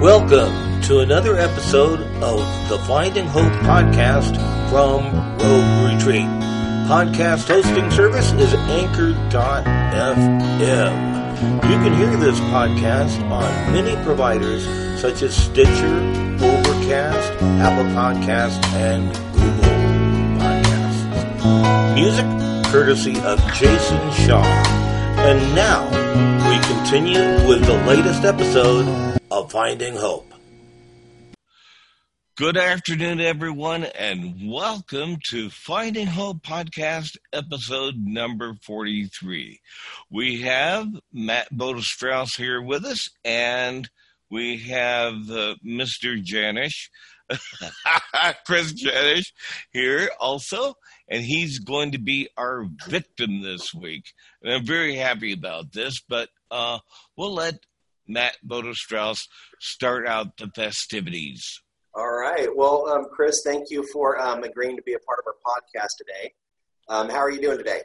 Welcome to another episode of the Finding Hope podcast from Rogue Retreat. Podcast hosting service is Anchor.fm. You can hear this podcast on many providers such as Stitcher, Overcast, Apple Podcasts, and Google Podcasts. Music courtesy of Jason Shaw. And now we continue with the latest episode of Finding Hope. Good afternoon, everyone, and welcome to Finding Hope Podcast, episode number 43. We have Matt Bodestrauss here with us, and we have uh, Mr. Janish, Chris Janish here also, and he's going to be our victim this week. And I'm very happy about this, but uh, we'll let Matt Bodestrauss start out the festivities. All right. Well, um, Chris, thank you for um, agreeing to be a part of our podcast today. Um, how are you doing today?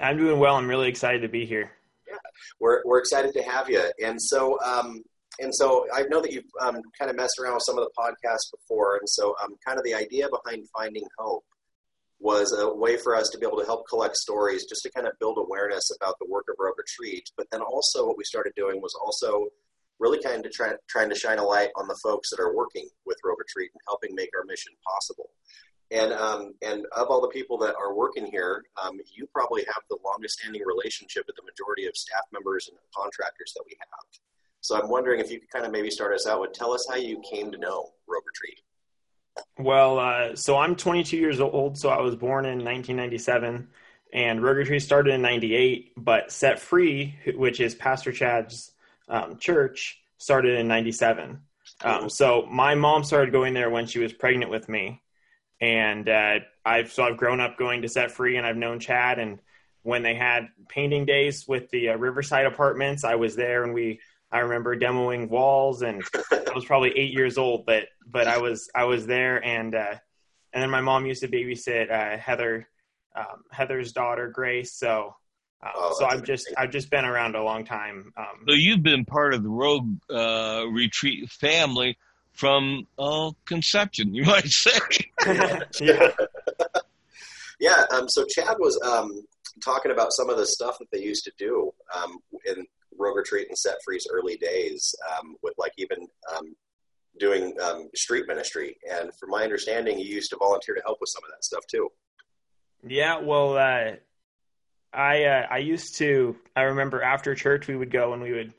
I'm doing well. I'm really excited to be here. Yeah, we're, we're excited to have you. And so, um, and so I know that you've um, kind of messed around with some of the podcasts before. And so, um, kind of the idea behind Finding Hope was a way for us to be able to help collect stories just to kind of build awareness about the work of Rogue Retreat. But then also, what we started doing was also really kind of try, trying to shine a light on the folks that are working with Rogue Retreat and helping make our mission possible. And um, and of all the people that are working here, um, you probably have the longest standing relationship with the majority of staff members and contractors that we have. So I'm wondering if you could kind of maybe start us out with tell us how you came to know Rogue Retreat. Well, uh, so I'm 22 years old, so I was born in 1997, and Rogue Retreat started in '98. But Set Free, which is Pastor Chad's um, church started in 97. Um, so my mom started going there when she was pregnant with me. And uh, I've so I've grown up going to Set Free, and I've known Chad. And when they had painting days with the uh, Riverside Apartments, I was there, and we I remember demoing walls, and I was probably eight years old, but but I was I was there, and uh, and then my mom used to babysit uh, Heather um, Heather's daughter Grace, so um, oh, so I've just I've just been around a long time. Um, so you've been part of the Rogue uh, Retreat family from uh, conception, you might say. yeah. yeah. Um, so Chad was um, talking about some of the stuff that they used to do um, in Rogue Retreat and Set Free's early days, um, with like even doing street ministry. And from my understanding, you used to volunteer to help with some of that stuff too. Yeah, well, uh, I uh, I used to. I remember after church we would go and we would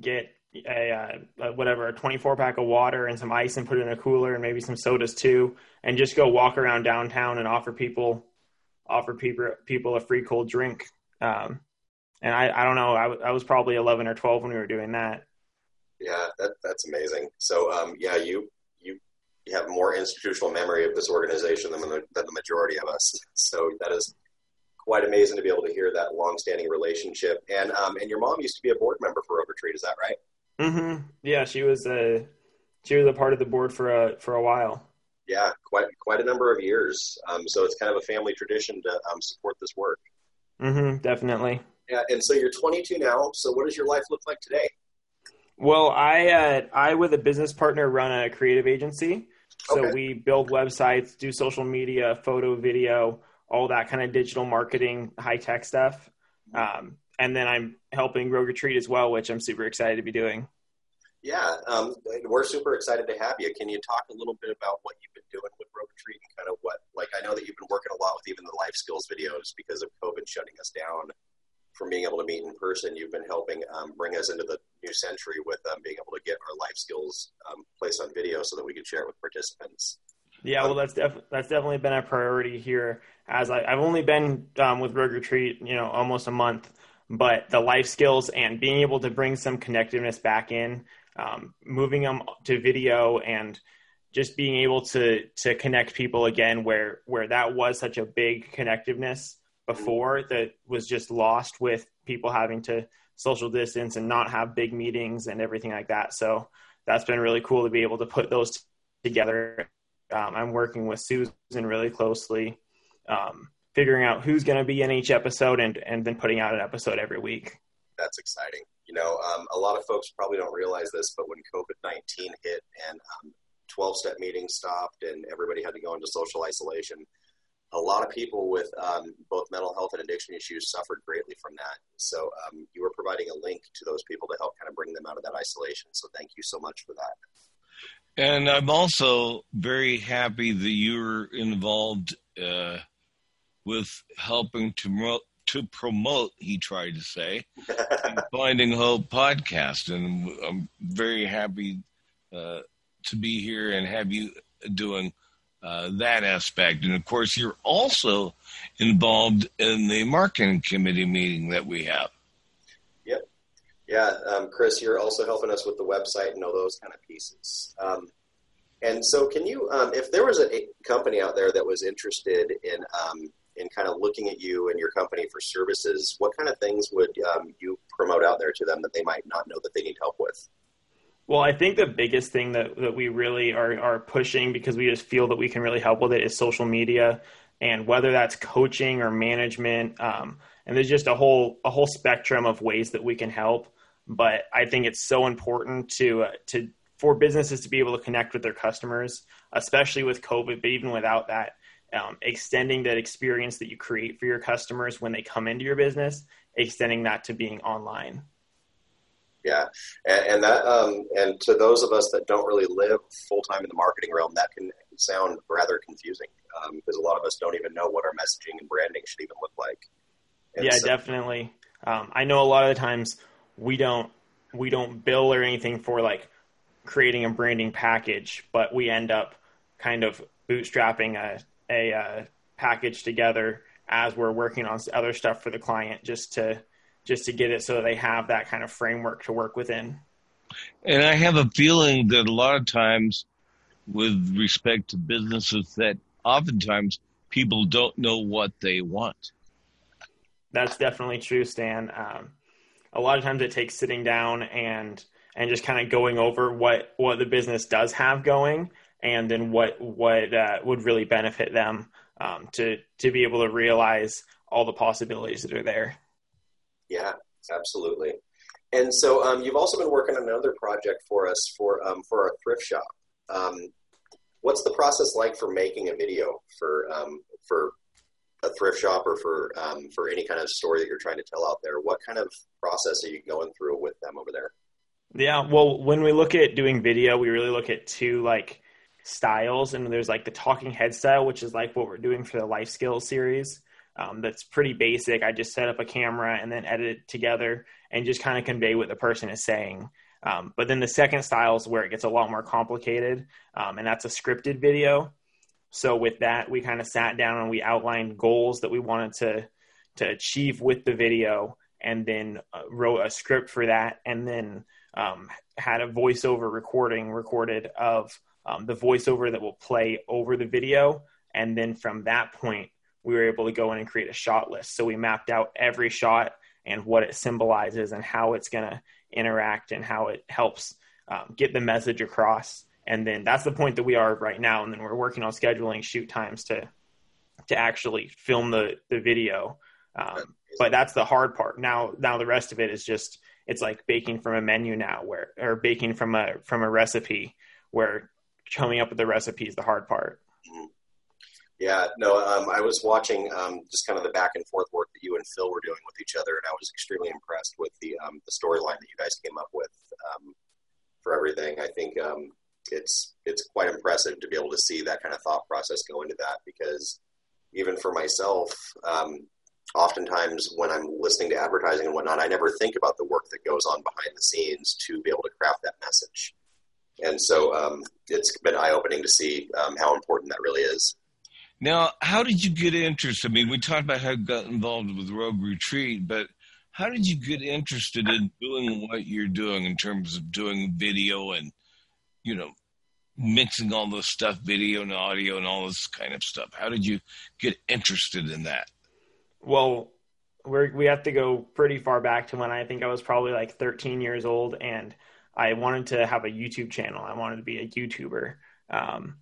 get a, uh, whatever a 24 pack of water and some ice and put it in a cooler and maybe some sodas too, and just go walk around downtown and offer people offer people people a free cold drink. Um, and I, I don't know. I, I was probably 11 or 12 when we were doing that. Yeah, that, that's amazing. So, um, yeah, you you have more institutional memory of this organization than the, than the majority of us. So that is quite amazing to be able to hear that long-standing relationship. And um, and your mom used to be a board member for Rogue Retreat, is that right? Mm-hmm. Yeah, she was a she was a part of the board for a for a while. Yeah, quite quite a number of years. Um, so it's kind of a family tradition to um, support this work. Mm-hmm. Definitely. Yeah, and so you're 22 now. So what does your life look like today? Well, I uh, I with a business partner run a creative agency. So okay. we build websites, do social media, photo, video, all that kind of digital marketing, high tech stuff. Um, and then I'm helping Rogue Retreat as well, which I'm super excited to be doing. Yeah, um, we're super excited to have you. Can you talk a little bit about what you've been doing with Rogue Retreat and kind of what, like, I know that you've been working a lot with even the life skills videos because of COVID shutting us down from being able to meet in person. You've been helping um, bring us into the new century with um, being able to get our life skills um, placed on video so that we can share it with participants. Yeah, well, that's def- that's definitely been a priority here. As I, have only been um, with Rogue Retreat, you know, almost a month, but the life skills and being able to bring some connectiveness back in, um, moving them to video, and just being able to to connect people again, where where that was such a big connectiveness before that was just lost with people having to social distance and not have big meetings and everything like that. So that's been really cool to be able to put those together um, I'm working with Susan really closely, um, figuring out who's going to be in each episode and, and then putting out an episode every week. that's exciting. You know, um, a lot of folks probably don't realize this, but when COVID nineteen hit and um, step meetings stopped and everybody had to go into social isolation, a lot of people with um, both mental health and addiction issues suffered greatly from that. So um, you were providing a link to those people to help kind of bring them out of that isolation. So thank you so much for that. And I'm also very happy that you're involved uh, with helping to promote, to promote, he tried to say, Finding Hope podcast. And I'm very happy uh, to be here and have you doing uh, that aspect. And of course, you're also involved in the marketing committee meeting that we have. Yep. Yeah, um, Chris, you're also helping us with the website and all those kind of pieces. Um, and so, can you, um, if there was a company out there that was interested in um, in kind of looking at you and your company for services, what kind of things would um, you promote out there to them that they might not know that they need help with? Well, I think the biggest thing that, that we really are, are pushing because we just feel that we can really help with it is social media and whether that's coaching or management. Um, and there's just a whole, a whole spectrum of ways that we can help. But I think it's so important to, uh, to, for businesses to be able to connect with their customers, especially with COVID, but even without that, um, extending that experience that you create for your customers when they come into your business, extending that to being online. Yeah, and, and that um, and to those of us that don't really live full time in the marketing realm, that can sound rather confusing um, because a lot of us don't even know what our messaging and branding should even look like. And yeah, so, definitely. Um, I know a lot of the times we don't we don't bill or anything for like creating a branding package, but we end up kind of bootstrapping a a uh, package together as we're working on other stuff for the client, just to just to get it so they have that kind of framework to work within. And I have a feeling that a lot of times, with respect to businesses, that oftentimes people don't know what they want. That's definitely true, Stan. Um, a lot of times it takes sitting down and and just kind of going over what what the business does have going, and then what what uh, would really benefit them um, to to be able to realize all the possibilities that are there. Yeah, absolutely. And so um, you've also been working on another project for us for um, for our thrift shop. Um, what's the process like for making a video for um, for a thrift shop or for um, for any kind of story that you're trying to tell out there? What kind of process are you going through with them over there? Yeah, well, when we look at doing video, we really look at two like styles, and there's like the talking head style, which is like what we're doing for the life skills series, um, that's pretty basic. I just set up a camera and then edit it together and just kind of convey what the person is saying. Um, but then the second style is where it gets a lot more complicated, um, and that's a scripted video. So with that, we kind of sat down and we outlined goals that we wanted to to achieve with the video, and then uh, wrote a script for that, and then um, had a voiceover recording recorded of um, the voiceover that will play over the video, and then from that point we were able to go in and create a shot list. So we mapped out every shot and what it symbolizes and how it's going to interact and how it helps um, get the message across. And then that's the point that we are right now. And then we're working on scheduling shoot times to to actually film the the video. Um, but that's the hard part. Now now the rest of it is just it's like baking from a menu now, where or baking from a from a recipe, where coming up with the recipe is the hard part. Mm-hmm. Yeah, no, um, I was watching um, just kind of the back and forth work that you and Phil were doing with each other, and I was extremely impressed with the um, the storyline that you guys came up with um, for everything. I think um, it's it's quite impressive to be able to see that kind of thought process go into that because even for myself, um, oftentimes when I'm listening to advertising and whatnot, I never think about the work that goes on behind the scenes to be able to craft that message. And so it's been eye opening to see how important that really is. Now, how did you get interested? I mean, we talked about how you got involved with Rogue Retreat, but how did you get interested in doing what you're doing in terms of doing video and, you know, mixing all this stuff, video and audio and all this kind of stuff? How did you get interested in that? Well, we we have to go pretty far back to when I think I was probably like 13 years old, and I wanted to have a YouTube channel. I wanted to be a YouTuber. Um,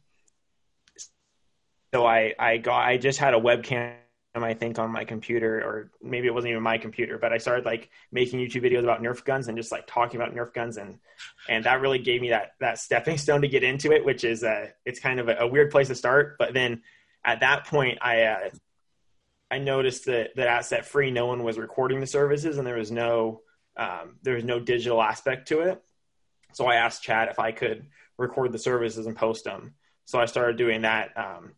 so I I got I just had a webcam I think on my computer, or maybe it wasn't even my computer, but I started like making YouTube videos about Nerf guns and just like talking about Nerf guns, and and that really gave me that that stepping stone to get into it, which is uh, it's kind of a, a weird place to start. But then at that point, I uh, I noticed that that at Set Free, no one was recording the services, and there was no um, there was no digital aspect to it. So I asked Chad if I could record the services and post them. So I started doing that. Um,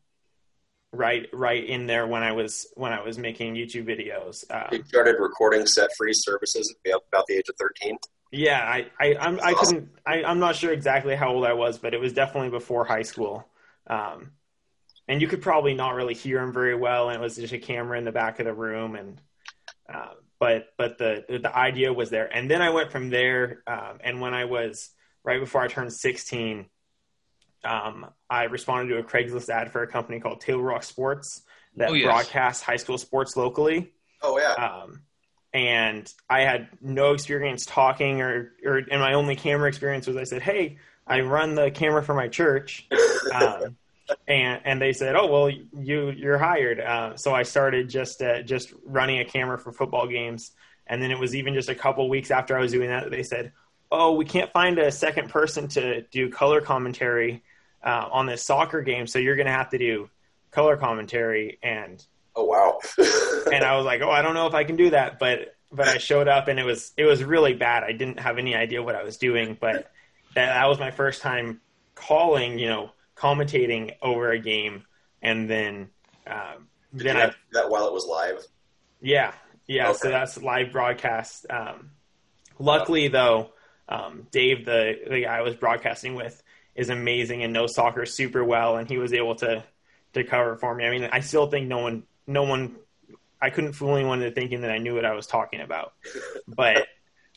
right right in there when I was when I was making YouTube videos. Um, you started recording set free services about the age of thirteen. Yeah, I I I'm, I couldn't I, I'm not sure exactly how old I was, but it was definitely before high school. Um, and you could probably not really hear him very well, and it was just a camera in the back of the room, and uh, but but the the idea was there, and then I went from there. Um, and when I was right before I turned 16, um, I responded to a Craigslist ad for a company called Table Rock Sports that oh, yes. broadcasts high school sports locally. Oh yeah. Um, and I had no experience talking, or, or and my only camera experience was I said, "Hey, I run the camera for my church," um, and and they said, "Oh well, you you're hired." Uh, so I started just uh, just running a camera for football games, and then it was even just a couple weeks after I was doing that they said, "Oh, we can't find a second person to do color commentary." Uh, on this soccer game, so you're going to have to do color commentary and oh wow. And i was like oh i don't know if i can do that. But but i showed up and it was it was really bad. I didn't have any idea what i was doing. But that, that was my first time calling you know commentating over a game. And then um, then I, that while it was live? Yeah. Yeah. Okay. so that's live broadcast. Um, luckily though um, dave the the guy i was broadcasting with is amazing and knows soccer super well, and he was able to to cover for me. I mean, I still think no one, no one, I couldn't fool anyone into thinking that I knew what I was talking about, but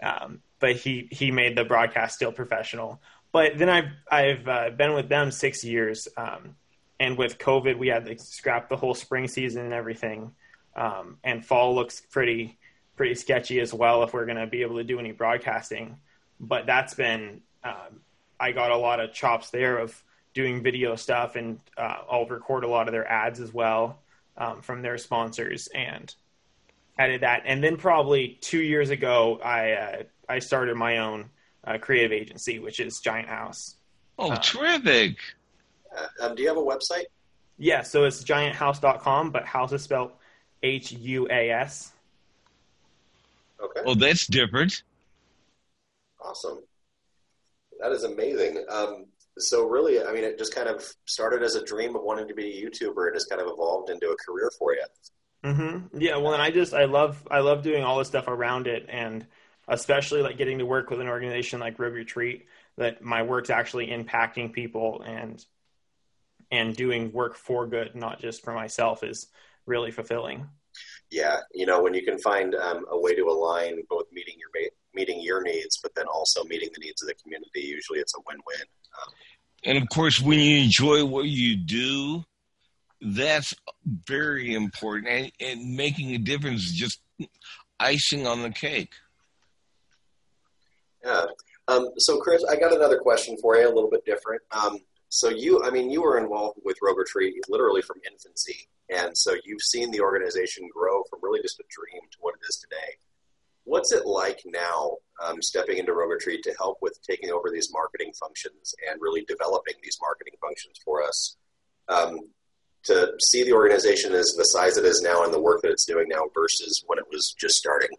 um, but he he made the broadcast still professional. But then I've I've uh, been with them six years, um, and with COVID, we had to scrap the whole spring season and everything. Um, and fall looks pretty pretty sketchy as well if we're going to be able to do any broadcasting. But that's been um, I got a lot of chops there of doing video stuff, and uh, I'll record a lot of their ads as well um, from their sponsors, and I did that. And then probably two years ago, I uh, I started my own uh, creative agency, which is Giant House. Oh, um, terrific! Uh, um, do you have a website? Yeah, so it's gianthouse.com, but house is spelled H U A S. Okay. Oh, that's different. Awesome. That is amazing. Um, so really, I mean, it just kind of started as a dream of wanting to be a YouTuber, and just kind of evolved into a career for you. Mm-hmm. Yeah. Well, and I just I love I love doing all the stuff around it, and especially like getting to work with an organization like Rogue Retreat that my work's actually impacting people and and doing work for good, not just for myself, is really fulfilling. Yeah, you know, when you can find um, a way to align both meeting your meeting your needs, but then also meeting the needs of the community. Usually, it's a win-win. Um, and of course, when you enjoy what you do, that's very important, and, and making a difference is just icing on the cake. Yeah. Um, so, Chris, I got another question for you, a little bit different. Um, so, you, I mean, you were involved with Rogue Retreat literally from infancy, and so you've seen the organization grow from really just a dream to what it is today. What's it like now, um, stepping into Rogue Retreat to help with taking over these marketing functions and really developing these marketing functions for us? Um, to see the organization as the size it is now and the work that it's doing now versus when it was just starting.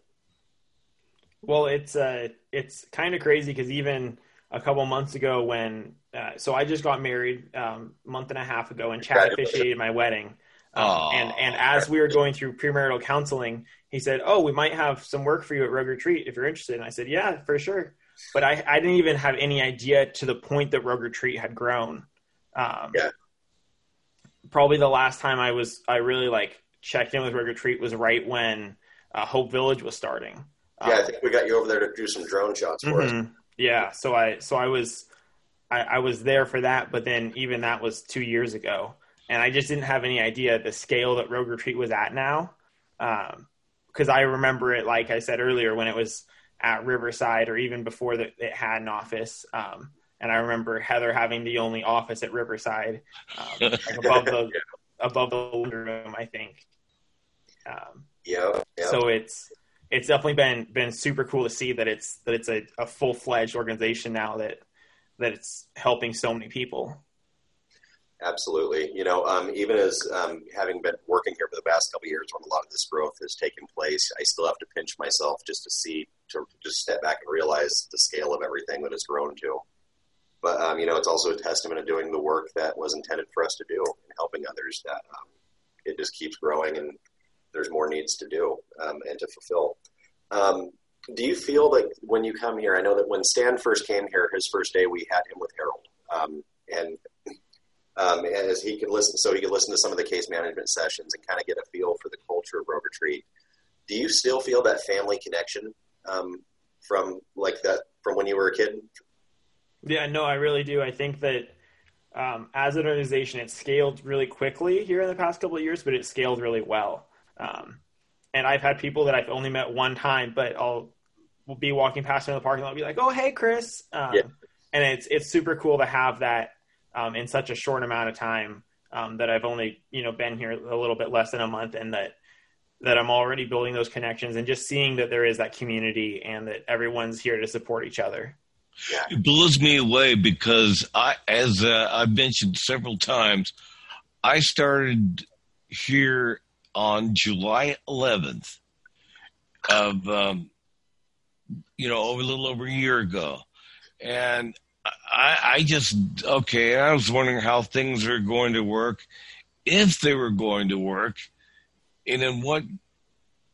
Well, it's uh, it's kind of crazy because even a couple months ago, when uh, so I just got married um, a month and a half ago, and Chad officiated my wedding. Um, and and as we were going through premarital counseling, he said, "Oh, we might have some work for you at Rogue Retreat if you're interested." And I said, "Yeah, for sure." But I, I didn't even have any idea to the point that Rogue Retreat had grown. Um, yeah. Probably the last time I was I really like checked in with Rogue Retreat was right when uh, Hope Village was starting. Yeah, um, I think we got you over there to do some drone shots for mm-hmm. us. Yeah, so I so I was I, I was there for that, but then even that was two years ago and I just didn't have any idea the scale that Rogue Retreat was at now. Because um, I remember it, like I said earlier, when it was at Riverside or even before that it had an office. Um, and I remember Heather having the only office at Riverside, um, like above the above the room, I think. Um, yeah, yeah. So it's it's definitely been been super cool to see that it's that it's a, a full fledged organization now that that it's helping so many people. Absolutely. You know, um, even as um, having been working here for the past couple years when a lot of this growth has taken place, I still have to pinch myself just to see, to just step back and realize the scale of everything that has grown to. But, um, you know, it's also a testament of doing the work that was intended for us to do and helping others that um, it just keeps growing and there's more needs to do um, and to fulfill. Um, do you feel like when you come here, I know that when Stan first came here, his first day, we had him with Harold. and um, as he could listen, so he could listen to some of the case management sessions and kind of get a feel for the culture of Rogue Retreat. Do you still feel that family connection um, from like that from when you were a kid? Yeah, no, I really do. I think that um, as an organization, it scaled really quickly here in the past couple of years, but it scaled really well. Um, and I've had people that I've only met one time, but I'll will be walking past them in the parking lot, and be like, "Oh, hey, Chris," um, yeah. and it's it's super cool to have that um, in such a short amount of time um, that I've only you know been here a little bit less than a month, and that that I'm already building those connections and just seeing that there is that community and that everyone's here to support each other. Yeah. It blows me away because I, as uh, I've mentioned several times, I started here on July 11th of, um, you know, over a little over a year ago, and I, I just okay. I was wondering how things are going to work, if they were going to work, and in what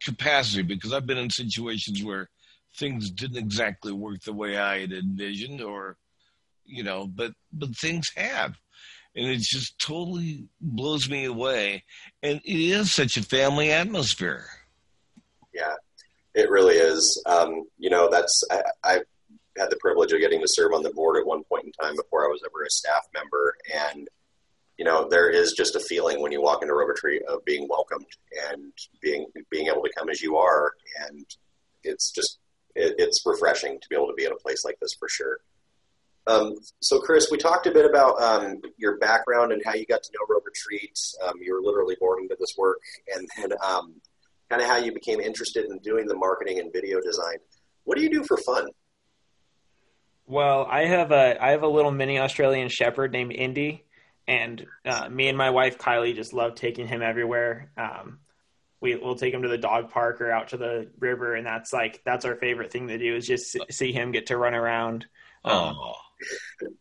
capacity. Because I've been in situations where things didn't exactly work the way I had envisioned, or you know, but but things have, and it just totally blows me away. And it is such a family atmosphere. Yeah, it really is. Um, you know, that's I, I had the privilege of getting to serve on the board at one point in time before I was ever a staff member. And, you know, there is just a feeling when you walk into Retreat of being welcomed and being, being able to come as you are. And it's just, it, it's refreshing to be able to be in a place like this for sure. Um, so, Chris, we talked a bit about um, your background and how you got to know Rogue Retreat. Um, you were literally born into this work, and then um, kind of how you became interested in doing the marketing and video design. What do you do for fun? Well, I have a I have a little mini Australian Shepherd named Indy, and uh, me and my wife Kylie just love taking him everywhere. Um, we will take him to the dog park or out to the river, and that's like that's our favorite thing to do is just see him get to run around. Um, oh.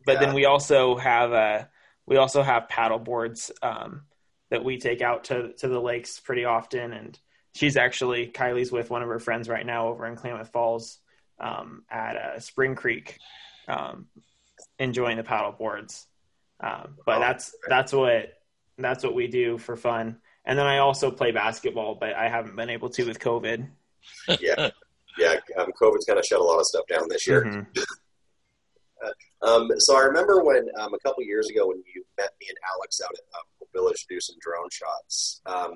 But yeah. then we also have a uh, we also have paddle boards um, that we take out to to the lakes pretty often, and she's actually Kylie's with one of her friends right now over in Klamath Falls um, at uh, Spring Creek, um, enjoying the paddle boards. Um, but oh, that's that's what that's what we do for fun. And then I also play basketball, but I haven't been able to with COVID. yeah, yeah. Um, COVID's kind of shut a lot of stuff down this year. Mm-hmm. um, so I remember when um, a couple years ago when you met me and Alex out at uh, Village to do some drone shots, um,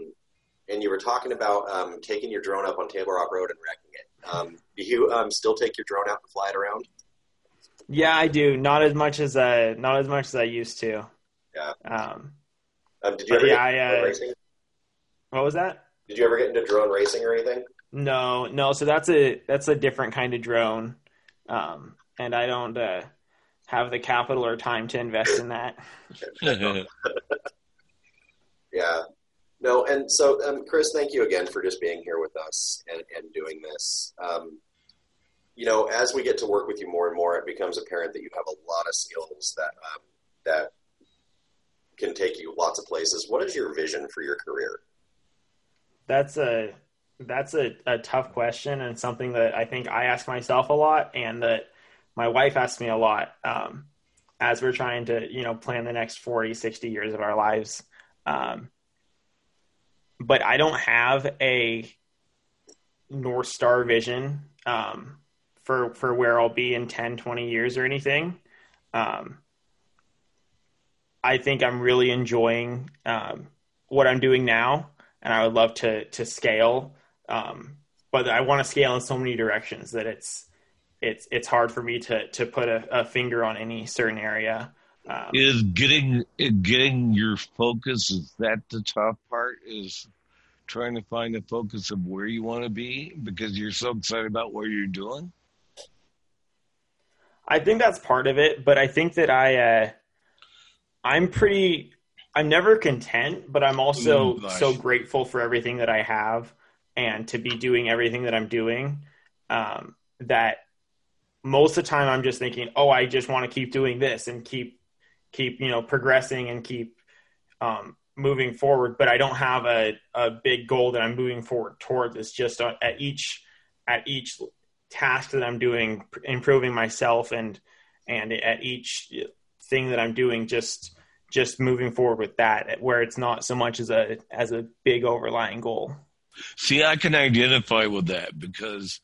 and you were talking about um, taking your drone up on Table Rock Road and wrecking it. Um, do you um, still take your drone out and fly it around? Yeah, I do. Not as much as I not as much as I used to. Yeah. Um, um did you ever yeah, get I, uh, racing? What was that? Did you ever get into drone racing or anything? No, no. So that's a that's a different kind of drone, um, and I don't uh, have the capital or time to invest in that. yeah, no, and so um, Chris, thank you again for just being here with us and, and doing this. Um, you know, as we get to work with you more and more, it becomes apparent that you have a lot of skills that um, that can take you lots of places. What is your vision for your career? That's a that's a, a tough question and something that I think I ask myself a lot, and that my wife asks me a lot um, as we're trying to you know plan the next 40, 60 years of our lives. Um, but I don't have a North Star vision um, for for where I'll be in 10, 20 years or anything. Um, I think I'm really enjoying um, what I'm doing now, and I would love to to scale. Um, but I want to scale in so many directions that it's it's it's hard for me to to put a, a finger on any certain area. Um, is getting getting your focus is that the tough part? Is trying to find the focus of where you want to be because you're so excited about what you're doing? I think that's part of it, but I think that I, uh, I'm pretty, I'm never content, but I'm also gosh. so grateful for everything that I have and to be doing everything that I'm doing. Um, that most of the time I'm just thinking, oh, I just want to keep doing this and keep, keep, you know, progressing and keep, um, moving forward, but I don't have a, a big goal that I'm moving forward towards. It's just uh, at each, at each task that I'm doing, improving myself and, and at each thing that I'm doing, just, just moving forward with that where it's not so much as a, as a big overlying goal. See, I can identify with that because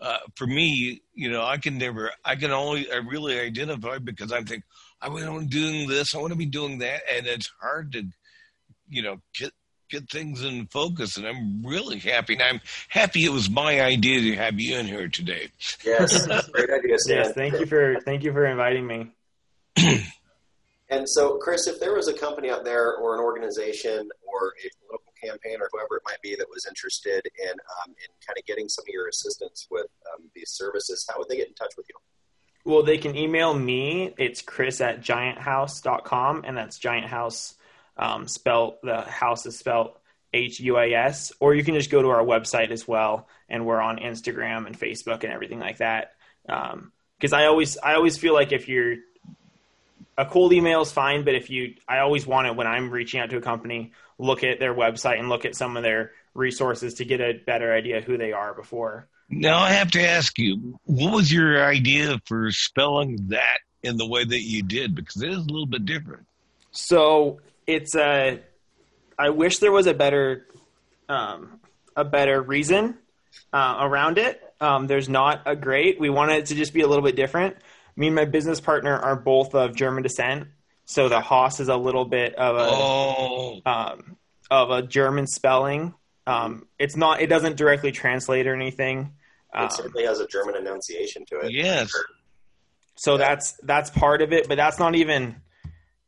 uh, for me, you know, I can never, I can only, I really identify because I think I want to be doing this, I want to be doing that, and it's hard to, you know, get get things in focus. And I'm really happy, and I'm happy it was my idea to have you in here today. Yes, great idea, Stan. Yes. Thank you for, thank you for inviting me. And so, Chris, if there was a company out there or an organization or a political campaign or whoever it might be that was interested in um, in kind of getting some of your assistance with um, these services, how would they get in touch with you? Well, they can email me. It's chris at gianthouse.com, and that's giant house um, spelled, the house is spelled H U A S, or you can just go to our website as well, and we're on Instagram and Facebook and everything like that. Because I always, I always feel like if you're a cold email is fine, but if you, I always want it when I'm reaching out to a company, look at their website and look at some of their resources to get a better idea who they are before. Now I have to ask you, what was your idea for spelling that in the way that you did? Because it is a little bit different. So it's a. I wish there was a better, um, a better reason uh, around it. Um, there's not a great. We wanted it to just be a little bit different. Me and my business partner are both of German descent, so the Haas is a little bit of a Oh, um, of a German spelling. Um, it's not. It doesn't directly translate or anything. It Um, certainly has a German enunciation to it. yes. so that's that's part of it but that's not even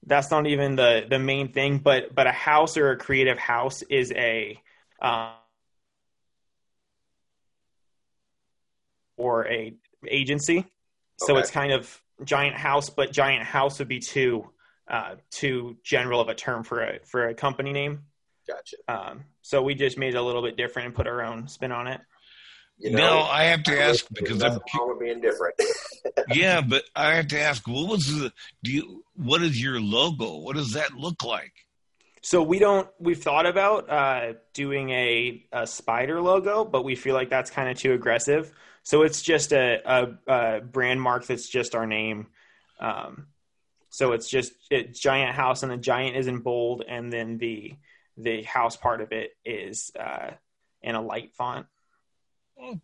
that's not even the the main thing but but a house or a creative house is a um, or a agency so it's kind of giant house but giant house would be too uh, too general of a term for a for a company name Gotcha. um, so we just made it a little bit different and put our own spin on it You now I have to I ask because I'm nothing wrong with being different. yeah, but I have to ask, what was the do you what is your logo? What does that look like? So we don't. We've thought about uh, doing a, a spider logo, but we feel like that's kind of too aggressive. So it's just a, a, a brand mark that's just our name. Um, so it's just it's giant house, and the giant is in bold, and then the the house part of it is uh, in a light font. Oh,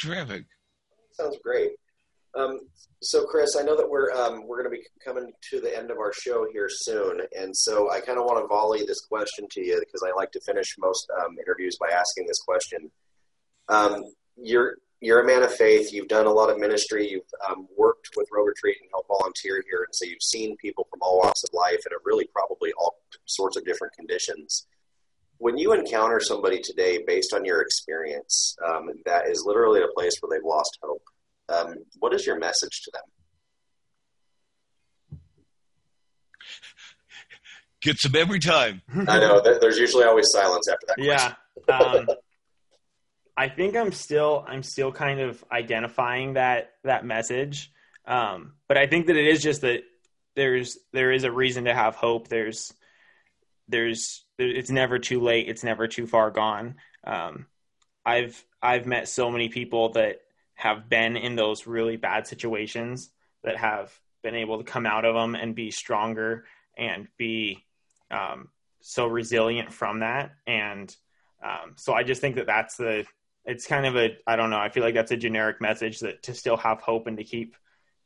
terrific. Sounds great. Um, so, Chris, I know that we're um, we're going to be coming to the end of our show here soon, and so I kind of want to volley this question to you because I like to finish most um, interviews by asking this question. Um, you're you're a man of faith. You've done a lot of ministry. You've um, worked with Rogue Retreat and helped volunteer here, and so you've seen people from all walks of life and are really probably all sorts of different conditions. When you encounter somebody today, based on your experience, um, that is literally at a place where they've lost hope, um, what is your message to them? Gets them every time. I know there's usually always silence after that. question. Yeah. I think I'm still I'm still kind of identifying that that message. Um, but I think that it is just that there's there is a reason to have hope. There's there's it's never too late. It's never too far gone. Um, I've I've met so many people that have been in those really bad situations that have been able to come out of them and be stronger and be um, so resilient from that. And um, so I just think that that's the, it's kind of a, I don't know, I feel like that's a generic message that to still have hope and to keep,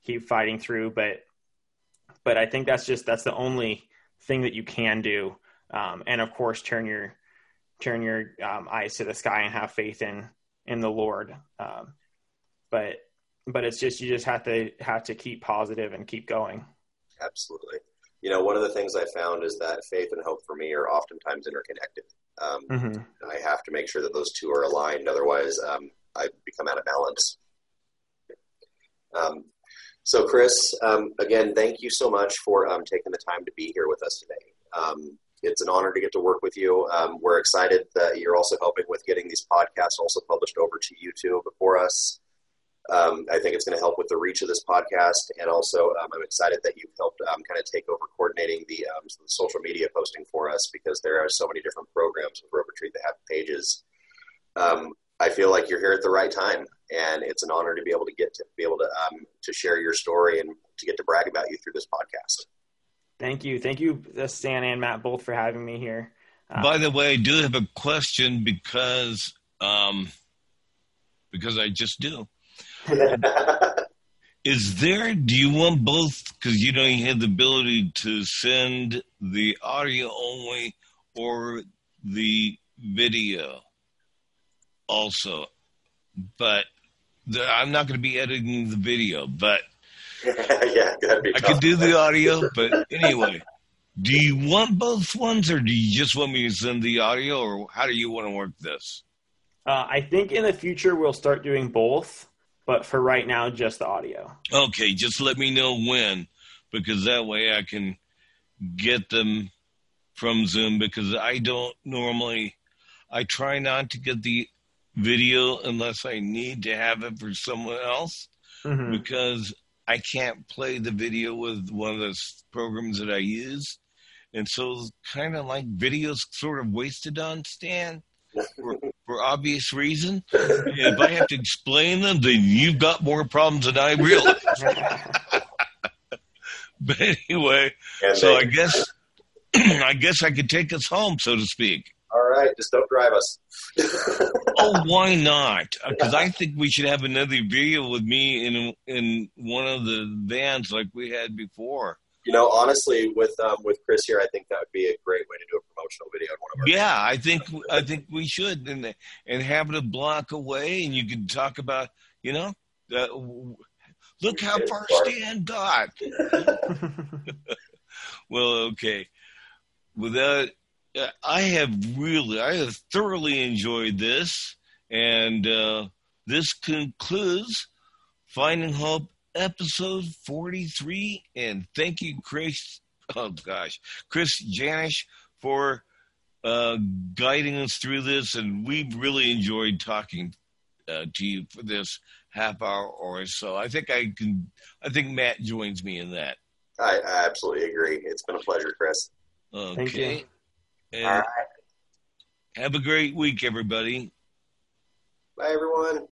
keep fighting through. But, but I think that's just, that's the only thing that you can do. Um, and of course, turn your, turn your um, eyes to the sky and have faith in, in the Lord. Um, but, but it's just, you just have to have to keep positive and keep going. Absolutely. You know, one of the things I found is that faith and hope for me are oftentimes interconnected. Um, Mhm. I have to make sure that those two are aligned, otherwise, um, I become out of balance. Um, so, Chris, um, again, thank you so much for um, taking the time to be here with us today. Um, it's an honor to get to work with you. Um, we're excited that you're also helping with getting these podcasts also published over to YouTube for us. Um, I think it's going to help with the reach of this podcast, and also um, I'm excited that you've helped um, kind of take over coordinating the, um, the social media posting for us because there are so many different programs with Rogue Retreat that have pages. Um, I feel like you're here at the right time, and it's an honor to be able to get to be able to um, to share your story and to get to brag about you through this podcast. Thank you, thank you, uh, Stan and Matt, both for having me here. Uh, By the way, I do have a question because um, because I just do. Is there? Do you want both? Because you know you have the ability to send the audio only or the video also. But the, I'm not going to be editing the video, but yeah, that'd be I tough. could do the audio. But anyway, do you want both ones, or do you just want me to send the audio, or how do you want to work this? uh, I think in the future we'll start doing both, but for right now, just the audio. Okay, just let me know when, because that way I can get them from Zoom. Because I don't normally, I try not to get the video unless I need to have it for someone else, Mhm. because I can't play the video with one of those programs that I use, and so it's kind of like videos sort of wasted on Stan. For, for obvious reason, if I have to explain them, then you've got more problems than I realize. But anyway, And so they- I guess I guess I could take us home, so to speak. all right, just don't drive us. Oh, why not? Uh, because I think we should have another video with me in in one of the vans like we had before. You know, honestly, with um, with Chris here, I think that would be a great way to do a promotional video one of our. Yeah, I think I think we should, and and have it a block away, and you can talk about you know, uh, look how far Stan got. Well, okay. Without, uh, I have really, I have thoroughly enjoyed this, and uh, this concludes Finding Hope episode forty-three. And thank you, Chris. Oh gosh, Chris Janish for uh, guiding us through this, and we've really enjoyed talking uh, to you for this half hour or so. I think I can. I think Matt joins me in that. I, I absolutely agree. It's been a pleasure, Chris. Okay. Thank you. And All right, have a great week, everybody. bye everyone.